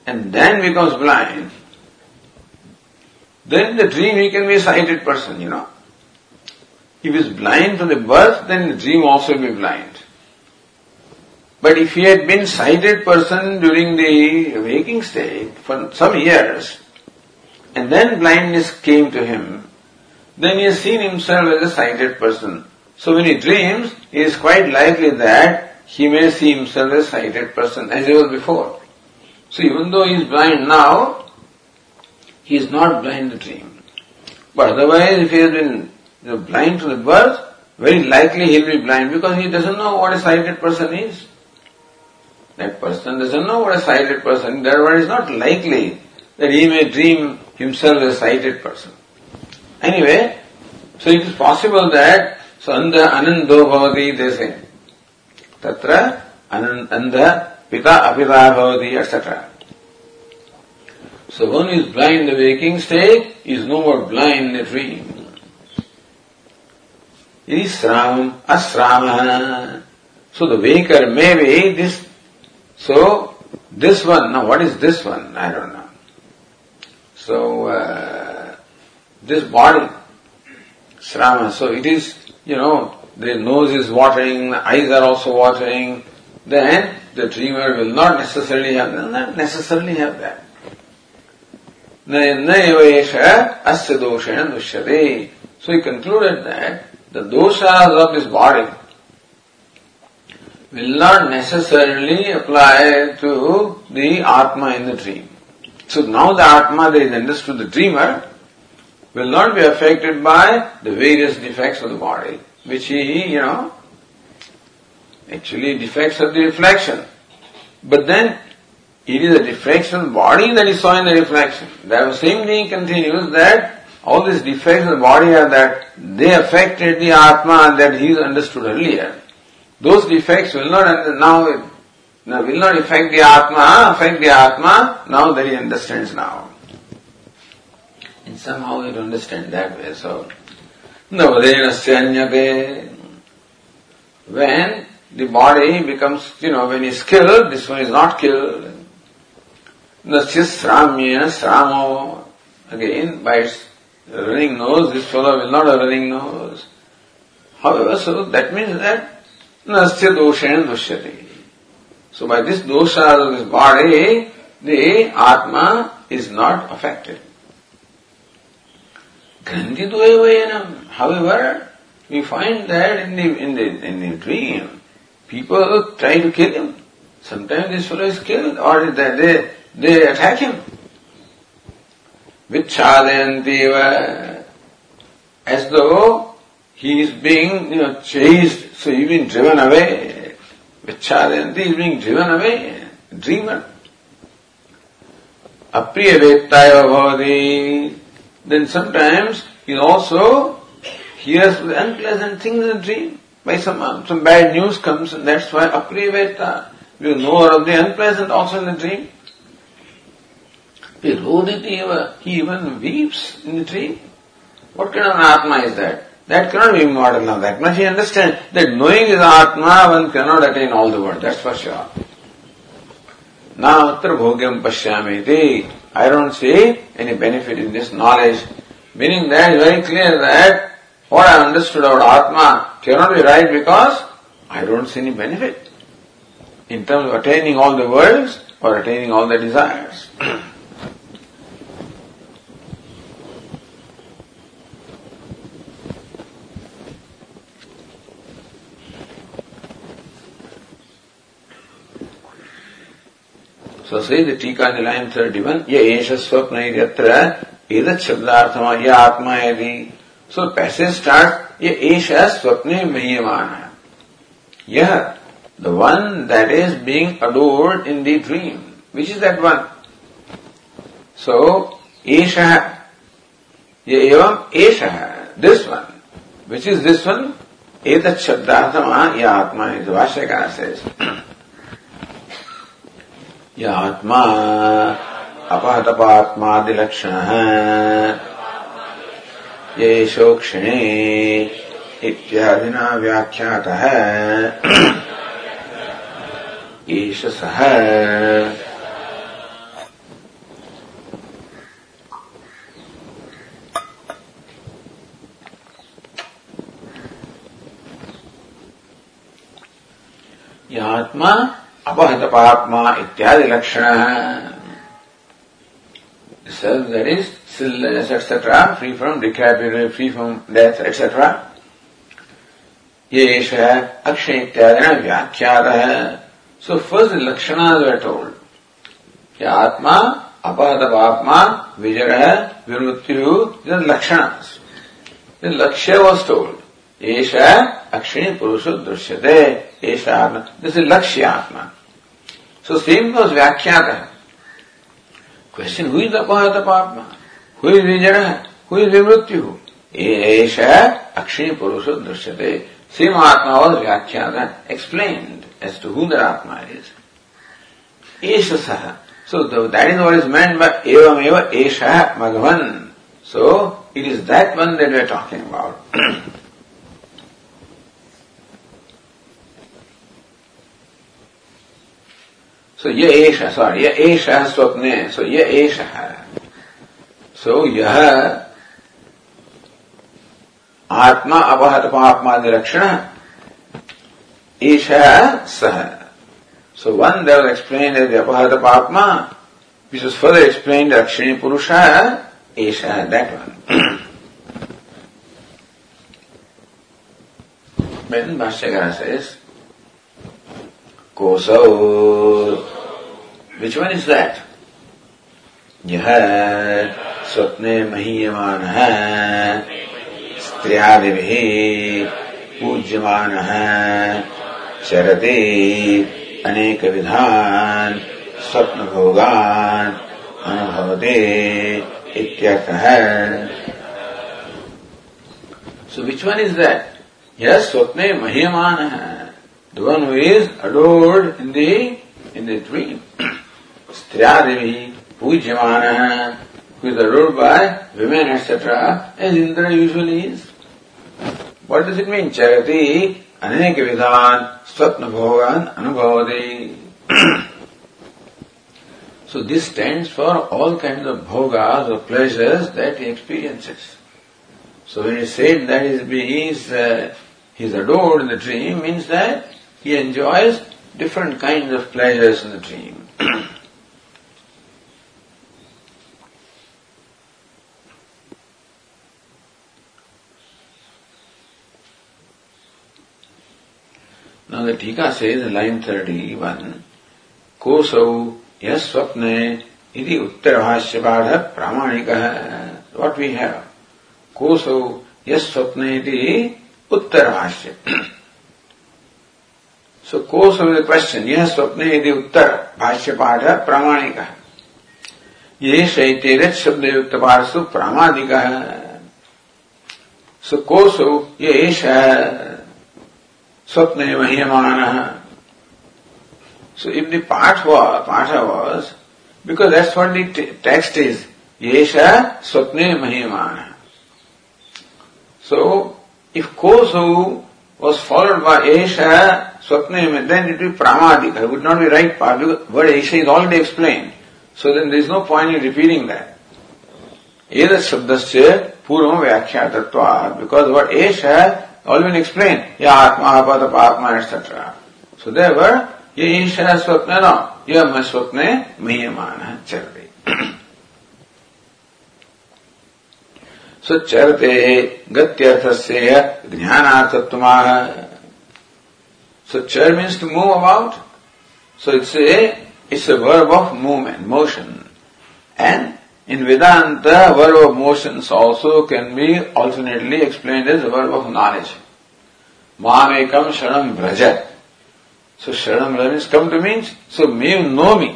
and then becomes blind, then in the dream he can be a sighted person, you know. If he is blind from the birth, then the dream also will be blind. But if he had been sighted person during the waking state for some years, and then blindness came to him, then he has seen himself as a sighted person. So when he dreams, it is quite likely that he may see himself as a sighted person as he was before. So even though he is blind now, he is not blind in the dream. But otherwise, if he has been you know, blind to the birth, very likely he'll be blind because he doesn't know what a sighted person is. That person doesn't know what a sighted person is. Therefore, it is not likely that he may dream himself as a sighted person. Anyway, so it is possible that so anda anando bhavati they say. Tatra anda pita apita bhavati etc. So one is blind in the waking state is no more blind in the dream. It is sram, asrama. So the waker may be this. So this one, now what is this one? I don't know. So uh, this body, srama. So it is, you know, the nose is watering, the eyes are also watering. Then the dreamer will not necessarily have that. Not necessarily have that. So he concluded that the doshas of this body will not necessarily apply to the Atma in the dream. So now the Atma that is understood, the dreamer, will not be affected by the various defects of the body, which he, you know, actually defects of the reflection. But then it is a reflection body that he saw in the reflection. The same thing continues that all these defects of the body are that they affected the Atma that he understood earlier. Those defects will not now, now will not affect the Atma, affect the Atma now that he understands now. And somehow he understand that way. So Navadenasya When the body becomes, you know, when he's killed, this one is not killed. Nasya sramya sramo. Again, by its running nose, this fellow will not have running nose. However, so that means that nasya doshen dushyati. So by this dosha of this body, the Atma is not affected. Grandhi However, we find that in the, in the, in the dream, people try to kill him. Sometimes fellow is killed or they, they they attack him. Vichadayantiva, as though he is being you know, chased, so he's being driven away. Vichadayanti is being driven away, dreamer. Apriya bhavati. Then sometimes he also hears unpleasant things in the dream. By some, uh, some bad news comes and that's why apriya You know of the unpleasant also in the dream. He even weeps in the dream. What kind of Atma is that? That cannot be immortal now. That much he understands. That knowing is Atma, one cannot attain all the world. That's for sure. Now, atra bhogyam pashyamiti. I don't see any benefit in this knowledge. Meaning that it's very clear that what I understood about Atma cannot be right because I don't see any benefit in terms of attaining all the worlds or attaining all the desires. Says tika Nilayam thirty one ये एष स्वप्न एदत शब्दार्थम यह आत्मा यदि सो पैसे start ये एष स्वप्ने मह्यमान है यह the one that is being adored in the dream which is that one so एष है ये एवं एष है this one which is this one एतत् शब्दार्थम यह आत्मा इति भाष्यकार से यात्मा अपहतपात्मादिलक्षण ये शोक्षिणे इत्यादिना व्याख्यातः। ईश सह यात्मा अपहत पात्मा इत्यादि लक्षण। Etcetera free from डिकैपिर free from death etcetera ये अक्षय इत्यादि व्याख्यात है सो फ़र्स्ट लक्षण टोल्ड कि आत्मा अपहत पात्मा विजय विमृत्यु लक्षण लक्ष्य वॉज़ टोल्ड ऐसा अक्षिणी पुरुष दृश्यते ऐसा जैसे लक्ष्य आत्मा। सो सेम गोज व्याख्यात। है क्वेश्चन हुई तो कौन है तो तपात्मा हुई विजर हुई विमृत्यु? ऐसा अक्षिणी पुरुष दृश्यते। Same atma was व्याख्यात explain as to who atma is S सह so that is what is meant एवं एवं एष मघवन so it is that one that we are talking about So ये एष सॉरी ये एष स्वप्ने सो ये एष है सो यह आत्मा अपहत पापमादि लक्षण एष सह so one deva explain as अपहत पापमा विच इज़ फर्दर एक्सप्लेन दक्षिणी पुरुष एष that one Then Bhashyakara says, Koso Which one is that? यह स्वप्ने महीयमान है स्त्रियादिभिः पूज्यमानः चरते अनेक विधान स्वप्न भोगान अनुभवते इत्यर्थः So which one is that? Yes, स्वप्ने महीयमान है. the one who is adored in the in the dream. Striyadevi Pujyamana, who is adored by women, etc., as Indra usually is. What does it mean? Charati अनेक विधान स्वप्न So this stands for all kinds of bhogas or pleasures that he experiences. So when he said that he is, uh, he is adored in the dream, means that he enjoys different kinds of pleasures in the dream. now the Tika says in line 31, Kosau यह स्वप्न यदि उत्तर भाष्य पाठ प्रामाणिक है what we have कोसो bhashya so course of the question यह स्वप्न यदि उत्तर भाष्य पाठ है प्रामाणिक है ये शैतेरज शब्द युक्त पाठ सु प्रामाणिक है सो कोर्स ये स्वप्न महिमान है सो इफ़ दाठ पाठ पाठ was because that's what the text is ये स्वप्न महिमान है so if course was followed by Yesha Swapne, then it would be Pramadika, it would not be right part, because word Yesha is already explained. So then there is no point in repeating that. Eda एतत् शब्दस्य पूर्वं व्याख्यातत्वात् because what एष already been explained या आत्मा पद पात्मा etc. So there were ये ईश्वर स्वप्न न यह मैं स्वप्न मह्यमान चल रही सुच्चरते गत्यर्थ से ज्ञान तत्व सुच्चर means to move about so it's a it's a verb of movement motion and in Vedanta verb of motion also can be alternately explain is verb of knowledge महामेकम शरण व्रज सो शरण Vraj come to means so may know me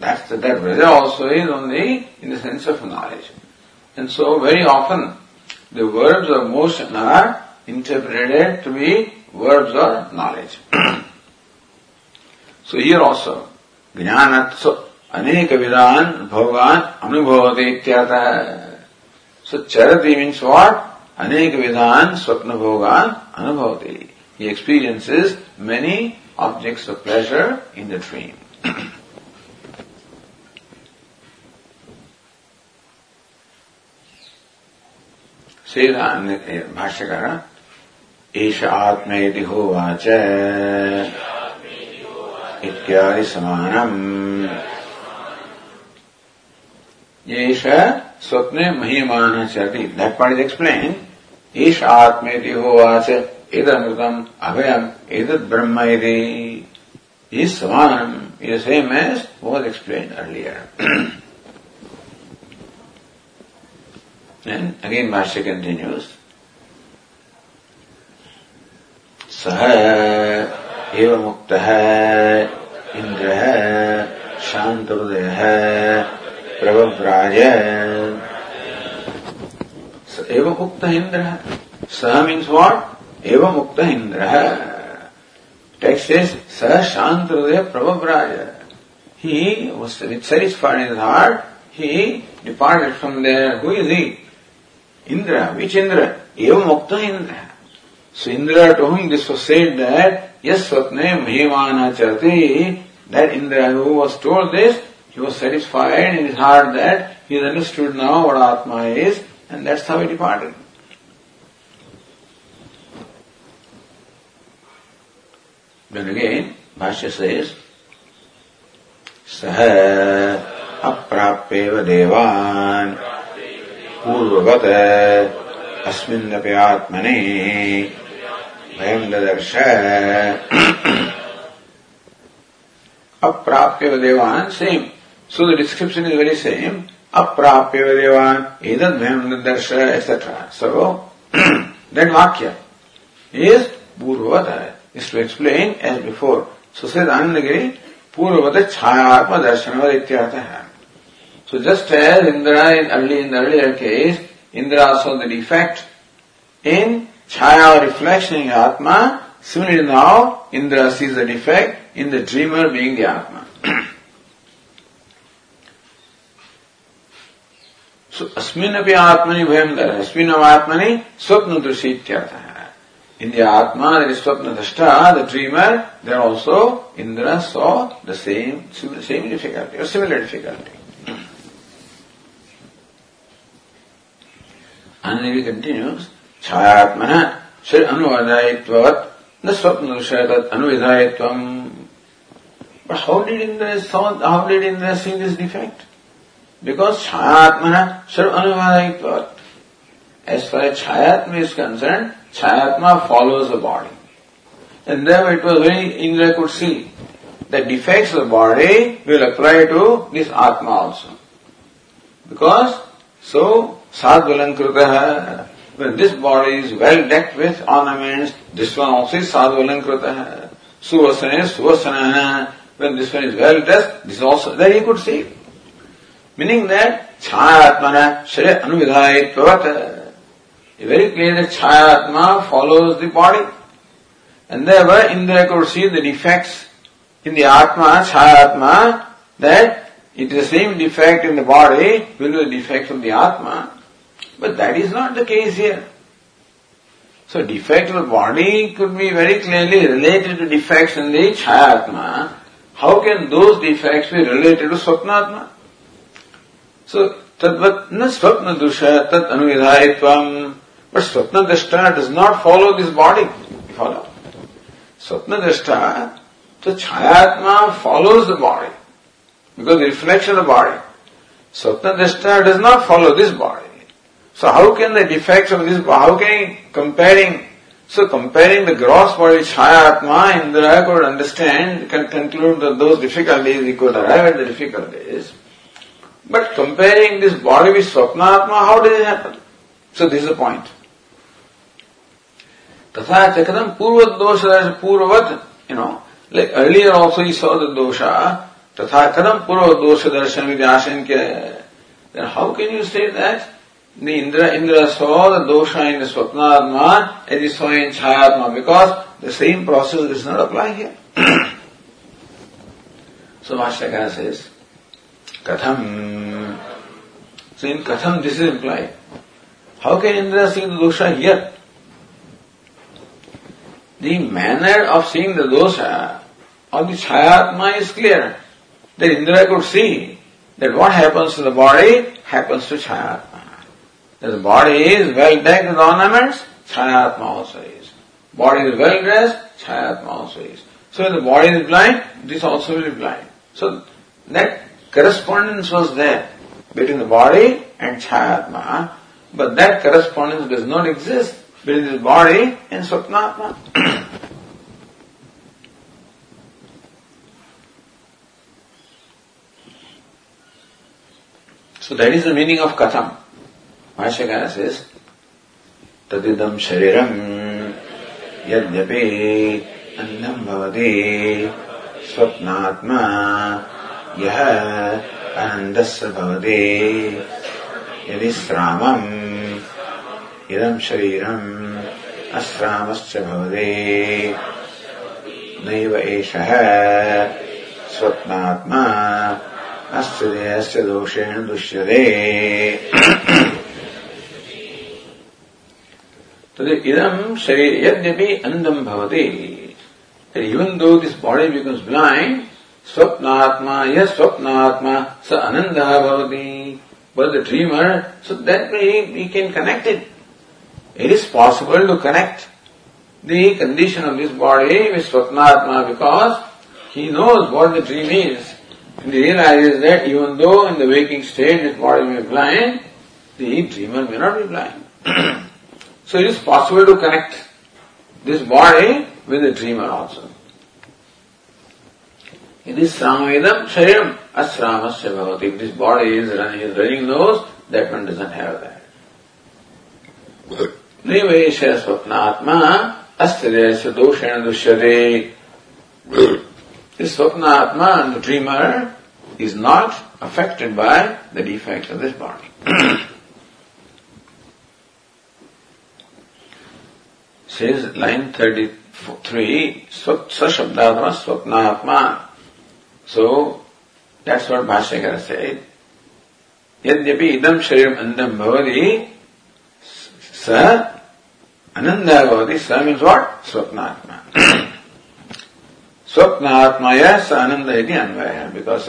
That's the, that brother also is only in the sense of. And so very often the verbs of motion are interpreted to be verbs of knowledge. so here also, ज्ञानत अनेक विधान भगवान अनुभवते इत्यादि So charati means what? अनेक विधान स्वप्न भोगान अनुभवते. He experiences many objects of pleasure in the dream. Shriram भाष्यकर ईश आत्मेति होवाच इत्यादि समानम ईश स्वप्न महिमान चरति दैट पॉइंट इज़ एक्सप्लेन ईश आत्मेति होवाच इदमृतम अभयम इदत ब्रह्म इति इज़ समानम ये same as was explain earlier Then again Master continues. सह एव मुक्त इंद्र शांतोदय प्रभव्राज एव मुक्त इंद्र सह मीन्स वॉट एव मुक्त इंद्र टेक्स्ट इज़ सह शांत हृदय प्रभव्राज he with satisfied in heart he departed from there who is he Indra. Which Indra? Eva Mukta Indra. So Indra to whom this was said that, yes, Swapne Mahimana Charti, that Indra who was told this, he was satisfied in his heart that he has understood now what Atma is, and that's how he departed. Then again, Bhashya says, सह अप्राप्येव देवान् पूर्ववत अस्मिन्नपि आत्मने भयम् ददर्श। अप्राप्य देवान् same. So the description is very same अप्राप्य देवान् एतद्भयम् ददर्श etcetera so that vakya is पूर्ववत्। Is to explain as before. So says Anandagiri, Purvata Chayatma Darshanavad Ityatah. So just as Indra in early in the earlier case, Indra saw the defect in Chaya reflection in Atma, similarly now Indra sees the defect in the dreamer being the Atma. so अस्मिन् अपि आत्मनि भयं अस्मिन् आत्मनि स्वप्न दृश्य इत्यर्थः in the Atma, that is Swapna Drashta, the dreamer, there also Indra saw the same, same difficulty or similar difficulty. And then he continues, Chayatmana, Shri Anuvadayitvat, the Swapna Drashta Anuvidayitvam. But how did Indra saw, how did Indra see this defect? Because Chayatmana, Shri Anuvadayitvat. As far as Chayatma is concerned, Chayatma follows the body. And therefore it was very, Indra could see the defects of the body will apply to this Atma also. Because, so, Sadvalankrita when this body is well decked with ornaments, this one also is Sadvalankrita Suvasana is Suvasana when this one is well dressed, this also, there he could see. Meaning that, Chayatmana Shri Anuvidhayitvat very clear that Chayatma follows the body. And therefore Indra could see the defects in the Atma, Chayatma, that it is the same defect in the body will be the defect of the Atma. But that is not the case here. So defect of body could be very clearly related to defects in the Chayatma. How can those defects be related to Swapnatma? So, tadvat na swapna dusha tat anuvidhayitvam. But swapna drashta does not follow this body. You follow? Swapna drashta, the Chayatma follows the body. Because the reflection of the body. Swapna drashta does not follow this body. So how can the defects of this how can comparing so comparing the gross body Chayatma, Indra could understand, can conclude that those difficulties, he could arrive at the difficulties. But comparing this body with Swapnatma, how does it happen? So this is the point. तथा च कथम पूर्व दोष पूर्ववत you know like earlier also he saw the dosha तथा कथम पूर्व दोष दर्शन with आशंक्य then how can you say that the Indra, Indra saw the dosha in the Swapnatma as he saw in Chayatma because the same process does not apply here. so Bhashyakara says, Katham. So in Katham this is implied. How can Indra see the dosha here? the manner of seeing the dosha of the Chayatma is clear. That Indra could see that what happens to the body happens to Chayatma. The body is well decked with ornaments, Chayatma also is. Body is well dressed, Chayatma also is. So if the body is blind, this also will be blind. So that correspondence was there between the body and Chayatma, but that correspondence does not exist between this body and Swapnatma. so that is the meaning of Katham. भाष्यकार से तदिदम शरीरम यद्यपि अन्नम भवति, स्वप्नात्मा यह आनंदस्य भवति। यदि श्रामम इदम शरीरम अश्रामस्य भवति। नैव एषः स्वप्नात्मा दोषेण दुश्यते So idam shari yadyapi andam bhavati. That even though this body becomes blind, swapnatma, yes swapnatma, sa ananda bhavati. But the dreamer, so that way we can connect it. It is possible to connect the condition of this body with swapnatma because he knows what the dream is. And he realizes that even though in the waking state his body may be blind, the dreamer may not be blind. so it is possible to connect this body with the dreamer also. It is Sramadam Shariram Asramasya Bhavati. If this body is running, is running nose, that one doesn't have that. निवेश स्वप्नात्मा अस्थिर से दोषेण दुष्यते This Swapnatma, the dreamer, is not affected by the defects of this body. says, line 33, Swatsa Shabdatma Swapnatma. So, that's what Bhashyakara said. यद्यपि इदं शरीरम् अन्धं भवति स अनन्दः भवति स मीन्स् वाट् स्वप्नात्मा स्वप्नात्मया स आनन्द इति अन्वयः बिकास्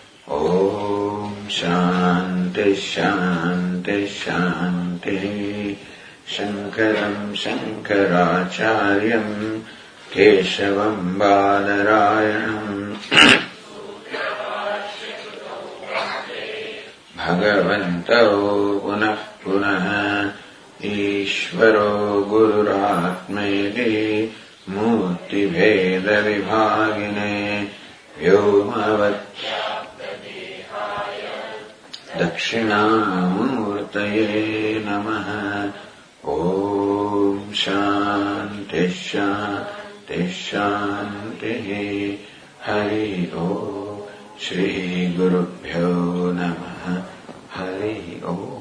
ॐ शान्तिः शान्तिः शान्तिः। शङ्करम् शङ्कराचार्यम् केशवम् बादरायणम् भगवन्तौ पुनः पुनः ईश्वरो गुरुरात्मेति मूर्तिभेदविभागिने व्योमवत् दक्षिणामूर्तये नमः। ॐ शान्तिः शान्तिः हरि ॐ श्रीगुरुभ्यो नमः। हरि ॐ